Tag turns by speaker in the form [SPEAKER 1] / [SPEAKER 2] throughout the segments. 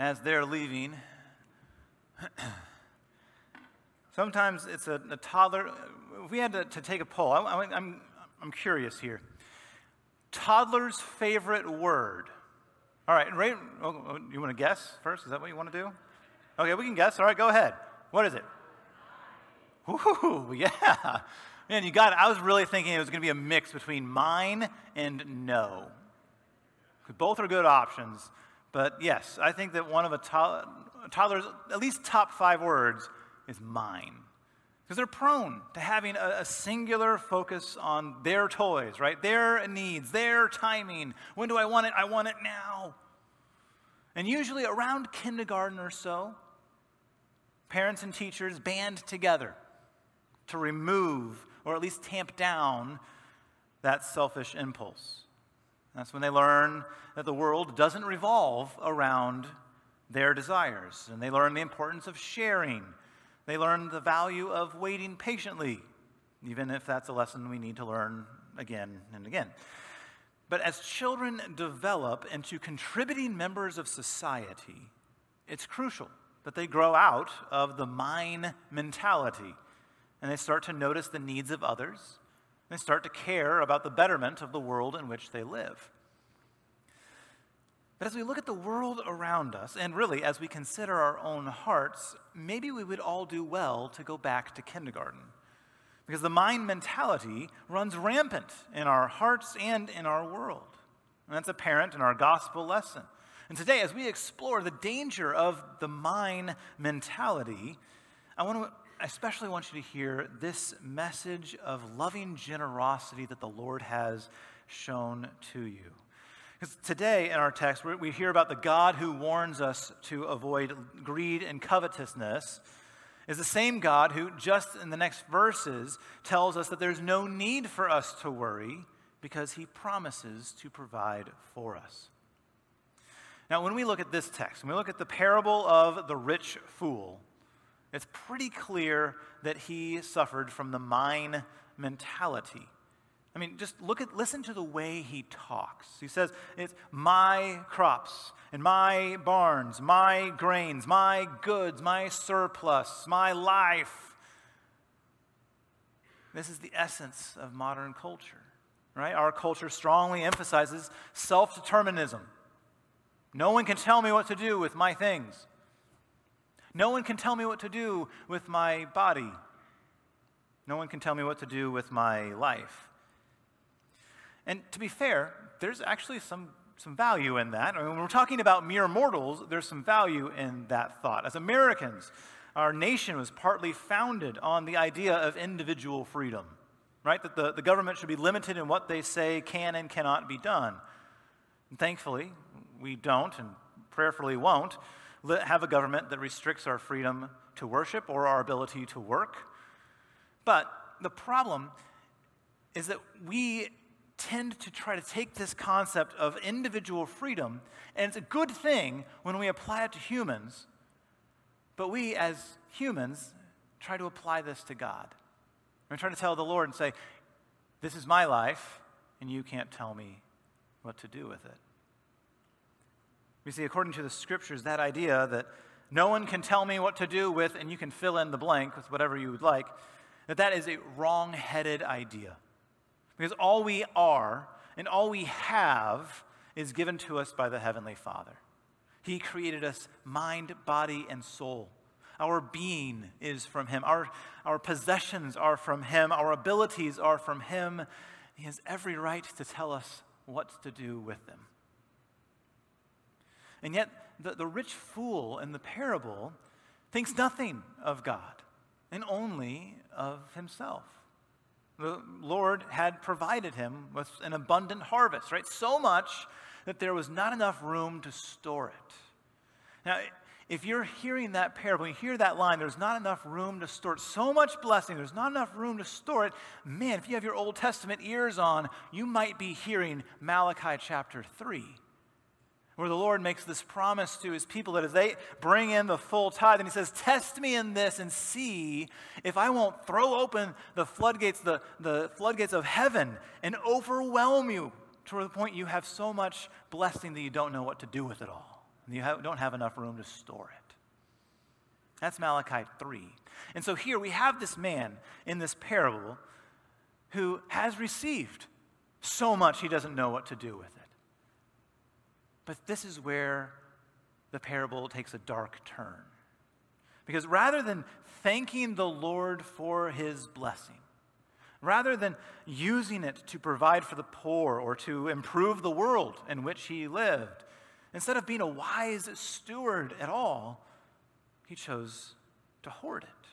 [SPEAKER 1] as they're leaving, sometimes it's a, a, toddler. If we had to, to take a poll, I, am I'm, I'm curious here. Toddler's favorite word. All right, oh, oh, you want to guess first? Is that what you want to do? Okay, we can guess. All right, go ahead. What is it? Yeah. Man, you got it. I was really thinking it was going to be a mix between mine and no. Both are good options. But yes, I think that one of a, to- toddler's at least top five words is mine. Because they're prone to having a, a, singular focus on their toys, right? Their needs, their timing. When do I want it? I want it now. And usually around kindergarten or so, parents and teachers band together to remove or at least tamp down that selfish impulse. That's when they learn that the world doesn't revolve around their desires. And they learn the importance of sharing. They learn the value of waiting patiently, even if that's a lesson we need to learn again and again. But as children develop into contributing members of society, it's crucial that they grow out of the mine mentality and they start to notice the needs of others they start to care about the betterment of the world in which they live. But as we look at the world around us, and really as we consider our own hearts, maybe we would all do well to go back to kindergarten. Because the mine mentality runs rampant in our hearts and in our world. And that's apparent in our gospel lesson. And today, as we explore the danger of the mine mentality, I want to especially want you to hear this message of loving generosity that the Lord has shown to you. Because today in our text, we hear about the God who warns us to avoid greed and covetousness, is the same God who, just in the next verses, tells us that there's no need for us to worry because he promises to provide for us. Now, when we look at this text, when we look at the parable of the rich fool, it's pretty clear that he suffered from the mine mentality. I mean, just look at, listen to the way he talks. He says, it's my crops and my barns, my grains, my goods, my surplus, my life. This is the essence of modern culture, right? Our culture strongly emphasizes self determinism. No one can tell me what to do with my things. No one can tell me what to do with my body. No one can tell me what to do with my life. And to be fair, there's actually some, some value in that. I mean, when we're talking about mere mortals, there's some value in that thought. As Americans, our nation was partly founded on the idea of individual freedom, right? That the, the government should be limited in what they say can and cannot be done. And thankfully, we don't and prayerfully won't have a government that restricts our freedom to worship or our ability to work. But the problem is that we tend to try to take this concept of individual freedom, and it's a good thing when we apply it to humans, but we as humans try to apply this to God. We're trying to tell the Lord and say, This is my life, and you can't tell me what to do with it. We see, according to the scriptures, that idea that no one can tell me what to do with, and you can fill in the blank with whatever you would like, that that is a wrong headed idea. Because all we are and all we have is given to us by the Heavenly Father. He created us mind, body, and soul. Our being is from Him. Our, our possessions are from Him. Our abilities are from Him. He has every right to tell us what to do with them. And yet, the, the rich fool in the parable thinks nothing of God and only of himself. The Lord had provided him with an abundant harvest, right? So much that there was not enough room to store it. Now, if you're hearing that parable, you hear that line, there's not enough room to store it. So much blessing, there's not enough room to store it. Man, if you have your Old Testament ears on, you might be hearing Malachi chapter 3 where the Lord makes this promise to his people that as they bring in the full tithe, and he says, Test me in this and see if I won't throw open the floodgates, the, the floodgates of heaven and overwhelm you to the point you have so much blessing that you don't know what to do with it all. and you have, don't have enough room to store it. That's Malachi 3. And so here we have this man in this parable who has received so much he doesn't know what to do with it. But this is where the parable takes a dark turn. Because rather than thanking the Lord for his blessing, rather than using it to provide for the poor or to improve the world in which he lived, instead of being a wise steward at all, he chose to hoard it.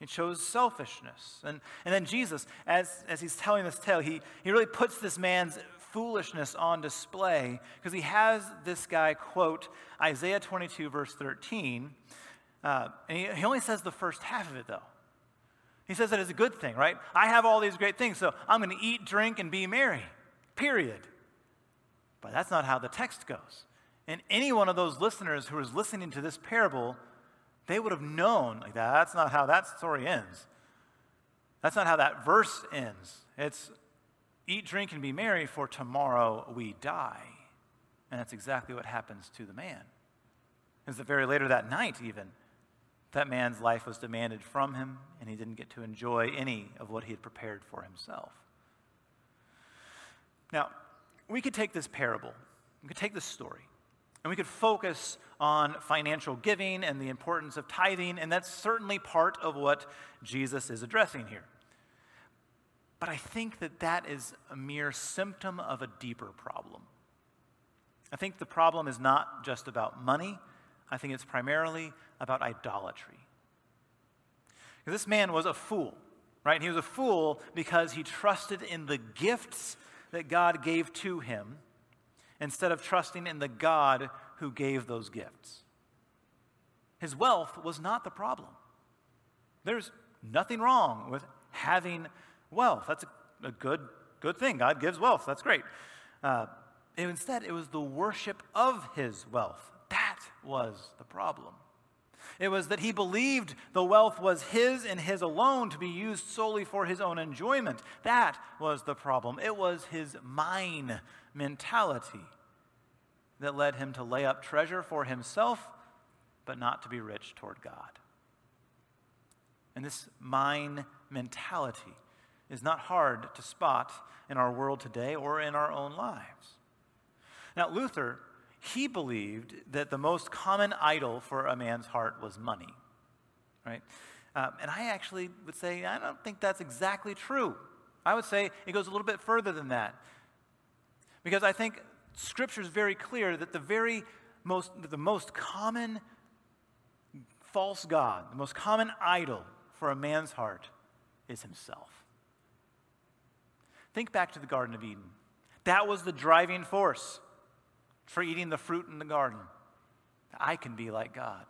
[SPEAKER 1] He chose selfishness. And, and then Jesus, as, as he's telling this tale, he, he really puts this man's foolishness on display because he has this guy quote Isaiah 22, verse 13. Uh, and he, he only says the first half of it, though. He says that it's a good thing, right? I have all these great things, so I'm going to eat, drink, and be merry, period. But that's not how the text goes. And any one of those listeners who was listening to this parable, they would have known, like, that's not how that story ends. That's not how that verse ends. It's eat, drink, and be merry, for tomorrow we die. And that's exactly what happens to the man. Because the very later that night, even, that man's life was demanded from him, and he didn't get to enjoy any of what he had prepared for himself. Now, we could take this parable, we could take this story, and we could focus on financial giving and the importance of tithing, and that's certainly part of what Jesus is addressing here. But I think that that is a mere symptom of a deeper problem. I think the problem is not just about money, I think it's primarily about idolatry. This man was a fool, right? He was a fool because he trusted in the gifts that God gave to him instead of trusting in the God who gave those gifts. His wealth was not the problem. There's nothing wrong with having wealth. That's a, a good, good thing. God gives wealth. That's great. Uh, instead, it was the worship of his wealth. That was the problem. It was that he believed the wealth was his and his alone to be used solely for his own enjoyment. That was the problem. It was his mine mentality that led him to lay up treasure for himself, but not to be rich toward God. And this mine mentality is not hard to spot in our world today or in our own lives. Now, Luther, he believed that the most common idol for a man's heart was money, right? Um, and I actually would say, I don't think that's exactly true. I would say it goes a little bit further than that. Because I think Scripture is very clear that the very most, the most common false God, the most common idol for a man's heart is himself. Think back to the Garden of Eden. That was the driving force for eating the fruit in the garden. I can be like God.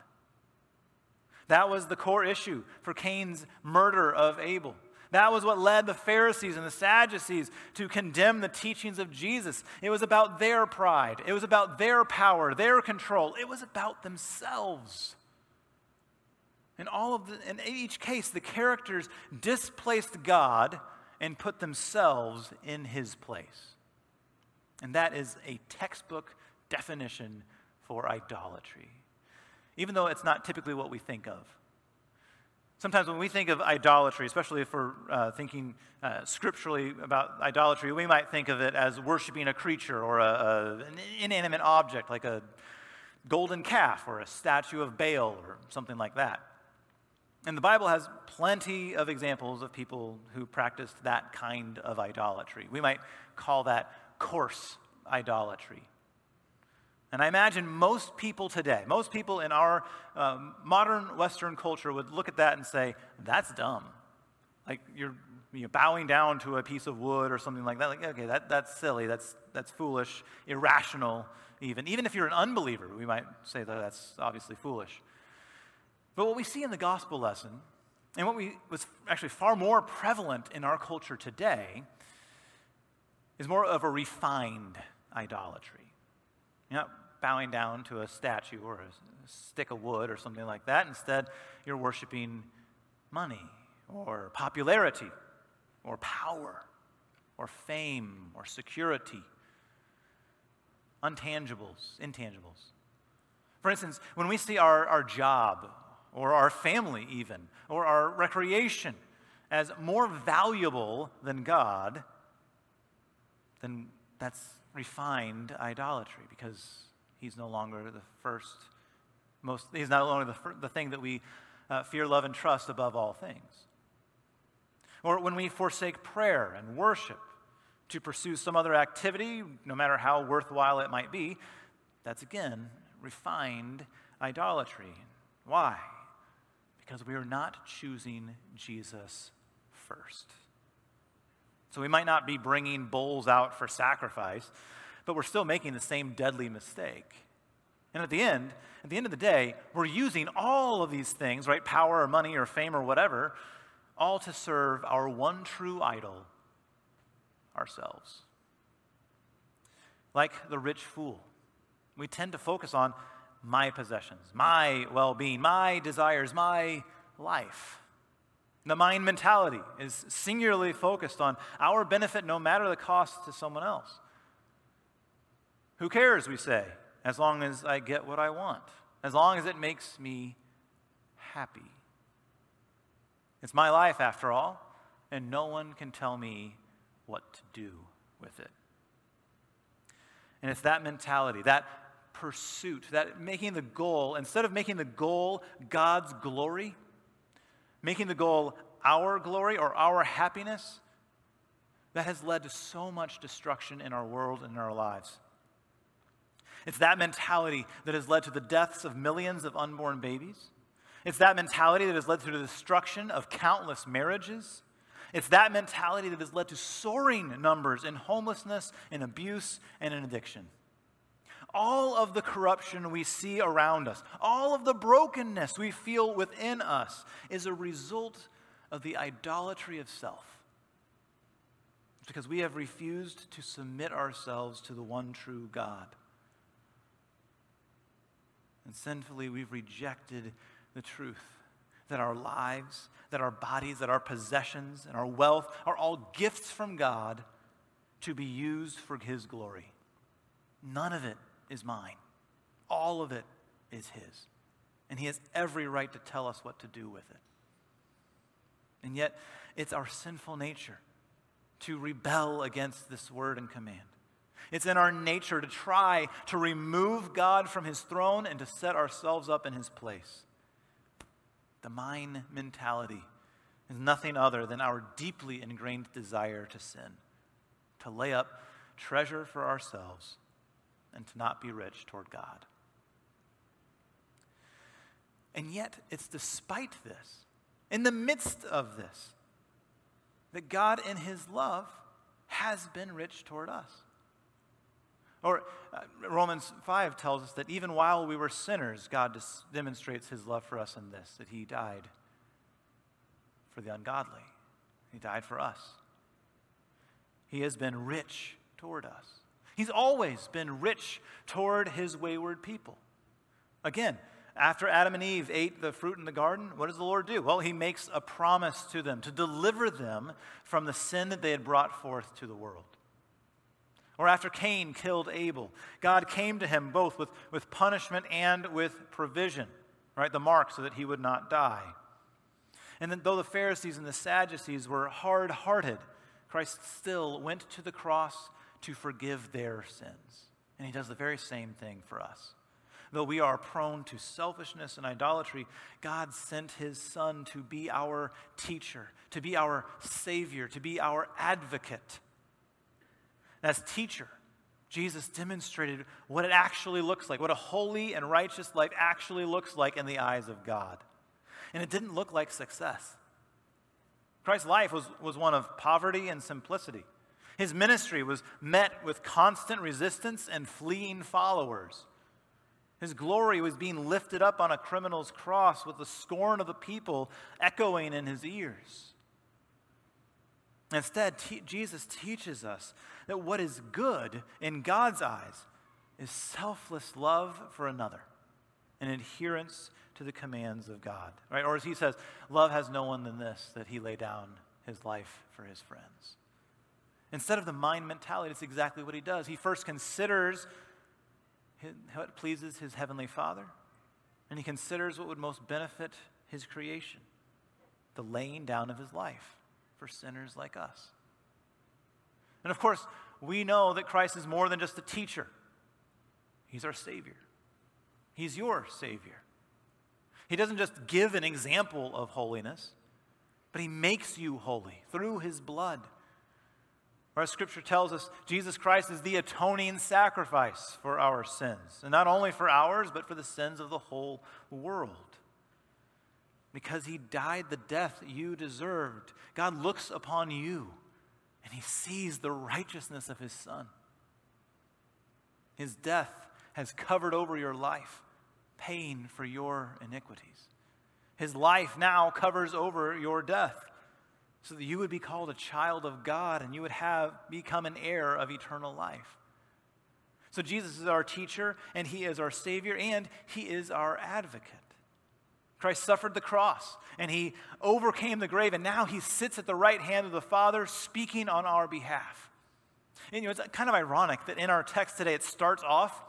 [SPEAKER 1] That was the core issue for Cain's murder of Abel. That was what led the Pharisees and the Sadducees to condemn the teachings of Jesus. It was about their pride, it was about their power, their control, it was about themselves. In all of the, in each case, the characters displaced God and put themselves in his place. And that is a textbook definition for idolatry, even though it's not typically what we think of. Sometimes when we think of idolatry, especially if we're uh, thinking uh, scripturally about idolatry, we might think of it as worshiping a creature or a, a, an inanimate object like a golden calf or a statue of Baal or something like that. And the Bible has plenty of examples of people who practiced that kind of idolatry. We might call that coarse idolatry. And I imagine most people today, most people in our um, modern Western culture would look at that and say, that's dumb. Like you're, you're bowing down to a piece of wood or something like that. Like, okay, that, that's silly, that's, that's foolish, irrational, even. Even if you're an unbeliever, we might say that that's obviously foolish. But what we see in the gospel lesson, and what we, was actually far more prevalent in our culture today, is more of a refined idolatry. You're not bowing down to a statue or a stick of wood or something like that. Instead, you're worshiping money or popularity or power or fame or security, untangibles, intangibles. For instance, when we see our, our job or our family, even, or our recreation as more valuable than God, then that's refined idolatry because he's no longer the first, most, he's no longer the, the thing that we uh, fear, love, and trust above all things. Or when we forsake prayer and worship to pursue some other activity, no matter how worthwhile it might be, that's again refined idolatry. Why? Because we are not choosing Jesus first. So we might not be bringing bulls out for sacrifice, but we're still making the same deadly mistake. And at the end, at the end of the day, we're using all of these things, right? Power or money or fame or whatever, all to serve our one true idol, ourselves. Like the rich fool, we tend to focus on my possessions, my well being, my desires, my life. The mine mentality is singularly focused on our benefit no matter the cost to someone else. Who cares, we say, as long as I get what I want, as long as it makes me happy. It's my life, after all, and no one can tell me what to do with it. And it's that mentality, that pursuit, that making the goal, instead of making the goal God's glory, making the goal our glory or our happiness, that has led to so much destruction in our world and in our lives. It's that mentality that has led to the deaths of millions of unborn babies. It's that mentality that has led to the destruction of countless marriages. It's that mentality that has led to soaring numbers in homelessness, in abuse, and in addiction. All of the corruption we see around us, all of the brokenness we feel within us, is a result of the idolatry of self. It's because we have refused to submit ourselves to the one true God. And sinfully, we've rejected the truth that our lives, that our bodies, that our possessions, and our wealth are all gifts from God to be used for His glory. None of it is mine, all of it is His. And He has every right to tell us what to do with it. And yet, it's our sinful nature to rebel against this word and command. It's in our nature to try to remove God from his throne and to set ourselves up in his place. The mine mentality is nothing other than our deeply ingrained desire to sin, to lay up treasure for ourselves, and to not be rich toward God. And yet, it's despite this, in the midst of this, that God, in his love, has been rich toward us. Or uh, Romans 5 tells us that even while we were sinners, God dis- demonstrates his love for us in this that he died for the ungodly, he died for us. He has been rich toward us. He's always been rich toward his wayward people. Again, after Adam and Eve ate the fruit in the garden, what does the Lord do? Well, he makes a promise to them to deliver them from the sin that they had brought forth to the world. Or after Cain killed Abel, God came to him both with, with punishment and with provision, right? The mark so that he would not die. And then, though the Pharisees and the Sadducees were hard hearted, Christ still went to the cross to forgive their sins. And he does the very same thing for us. Though we are prone to selfishness and idolatry, God sent his Son to be our teacher, to be our Savior, to be our advocate as teacher, Jesus demonstrated what it actually looks like, what a holy and righteous life actually looks like in the eyes of God. And it didn't look like success. Christ's life was, was one of poverty and simplicity. His ministry was met with constant resistance and fleeing followers. His glory was being lifted up on a criminal's cross with the scorn of the people echoing in his ears. Instead, Jesus teaches us that what is good in God's eyes is selfless love for another and adherence to the commands of God. Right? Or as he says, love has no one than this, that he lay down his life for his friends. Instead of the mine mentality, it's exactly what he does. He first considers what pleases his heavenly Father, and he considers what would most benefit his creation the laying down of his life for sinners like us. And of course, we know that Christ is more than just a teacher, he's our Savior. He's your Savior. He doesn't just give an example of holiness, but he makes you holy through his blood. Our scripture tells us Jesus Christ is the atoning sacrifice for our sins, and not only for ours, but for the sins of the whole world. Because he died the death you deserved, God looks upon you and he sees the righteousness of his son. His death has covered over your life, paying for your iniquities. His life now covers over your death so that you would be called a child of God and you would have become an heir of eternal life. So Jesus is our teacher and he is our savior and he is our advocate. Christ suffered the cross and he overcame the grave and now he sits at the right hand of the Father speaking on our behalf. And you know, it's kind of ironic that in our text today it starts off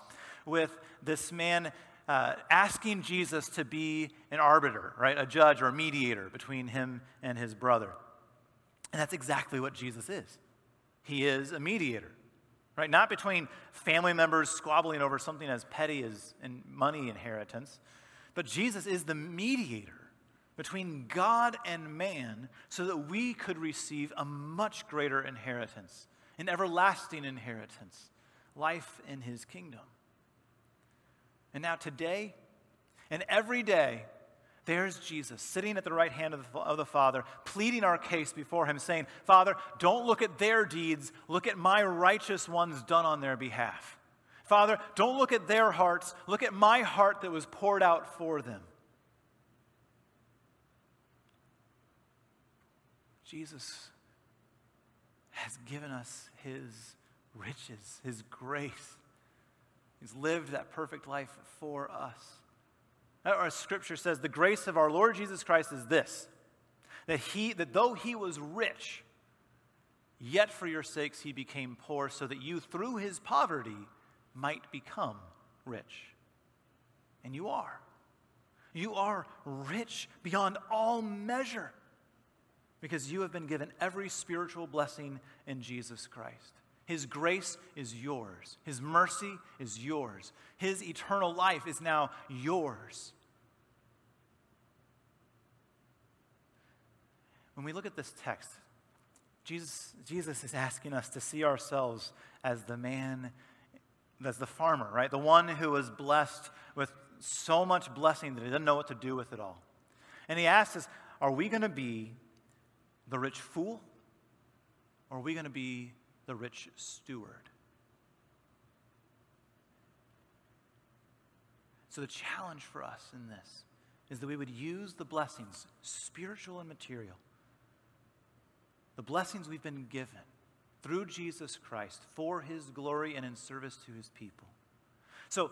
[SPEAKER 1] with this man uh, asking Jesus to be an arbiter, right? A judge or a mediator between him and his brother. And that's exactly what Jesus is. He is a mediator, right? Not between family members squabbling over something as petty as money inheritance, but Jesus is the mediator between God and man so that we could receive a much greater inheritance, an everlasting inheritance, life in his kingdom. And now, today and every day, there's Jesus sitting at the right hand of the, of the, Father, pleading our case before him, saying, Father, don't look at their deeds, look at my righteous ones done on their behalf. Father, don't look at their hearts, look at my heart that was poured out for them. Jesus has given us his riches, his grace. He's lived that perfect life for us. Our scripture says the grace of our Lord Jesus Christ is this that he that though he was rich, yet for your sakes he became poor, so that you through his poverty might become rich. And you are. You are rich beyond all measure because you have been given every spiritual blessing in Jesus Christ. His grace is yours. His mercy is yours. His eternal life is now yours. When we look at this text, Jesus, Jesus is asking us to see ourselves as the man, as the farmer, right? The one who was blessed with so much blessing that he didn't know what to do with it all. And he asks us, are we going to be the rich fool or are we going to be the rich steward. So, the challenge for us in this is that we would use the blessings, spiritual and material, the blessings we've been given through Jesus Christ for his glory and in service to his people. So,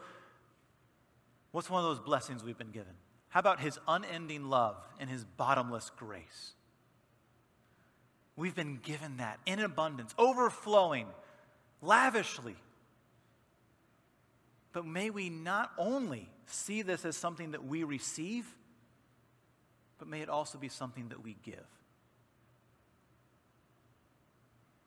[SPEAKER 1] what's one of those blessings we've been given? How about his unending love and his bottomless grace? We've been given that in abundance, overflowing, lavishly. But may we not only see this as something that we receive, but may it also be something that we give.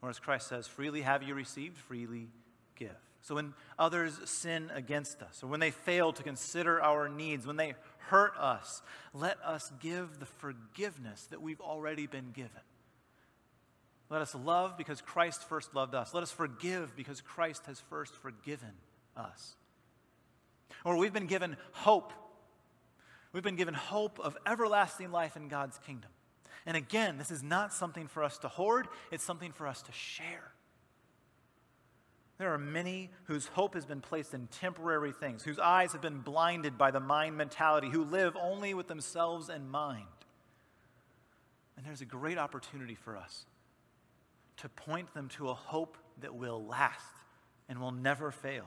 [SPEAKER 1] Or as Christ says, freely have you received, freely give. So when others sin against us, or when they fail to consider our needs, when they hurt us, let us give the forgiveness that we've already been given. Let us love because Christ first loved us. Let us forgive because Christ has first forgiven us. Or we've been given hope. We've been given hope of everlasting life in God's kingdom. And again, this is not something for us to hoard, it's something for us to share. There are many whose hope has been placed in temporary things, whose eyes have been blinded by the mine mentality, who live only with themselves in mind. And there's a great opportunity for us to point them to a hope that will last and will never fail.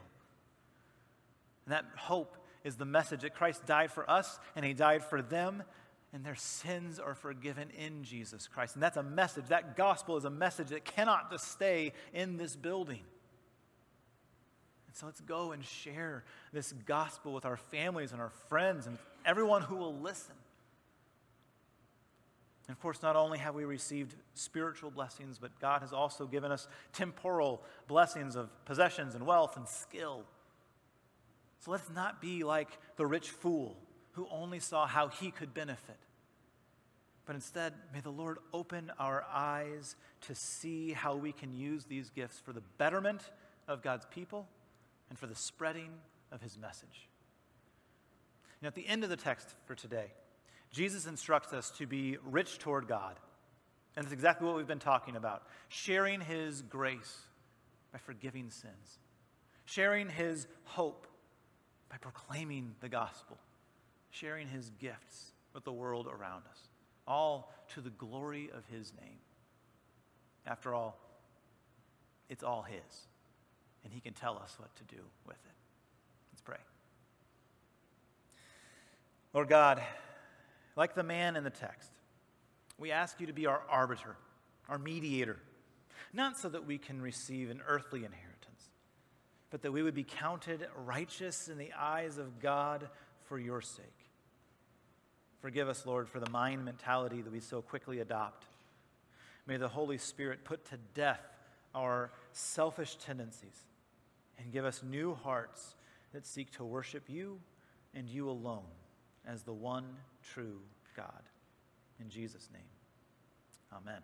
[SPEAKER 1] And that hope is the message that Christ died for us and he died for them, and their sins are forgiven in Jesus Christ. And that's a message, that gospel is a message that cannot just stay in this building. And so let's go and share this gospel with our families and our friends and everyone who will listen. And of course, not only have we received spiritual blessings, but God has also given us temporal blessings of possessions and wealth and skill. So let's not be like the rich fool who only saw how he could benefit. But instead, may the Lord open our eyes to see how we can use these gifts for the betterment of God's people and for the spreading of his message. Now, at the end of the text for today, Jesus instructs us to be rich toward God. And that's exactly what we've been talking about sharing his grace by forgiving sins, sharing his hope by proclaiming the gospel, sharing his gifts with the world around us, all to the glory of his name. After all, it's all his, and he can tell us what to do with it. Let's pray. Lord God, like the man in the text, we ask you to be our arbiter, our mediator, not so that we can receive an earthly inheritance but that we would be counted righteous in the eyes of God for your sake. Forgive us, Lord, for the mine mentality that we so quickly adopt. May the Holy Spirit put to death our selfish tendencies and give us new hearts that seek to worship you and you alone as the one true God. In Jesus' name, amen.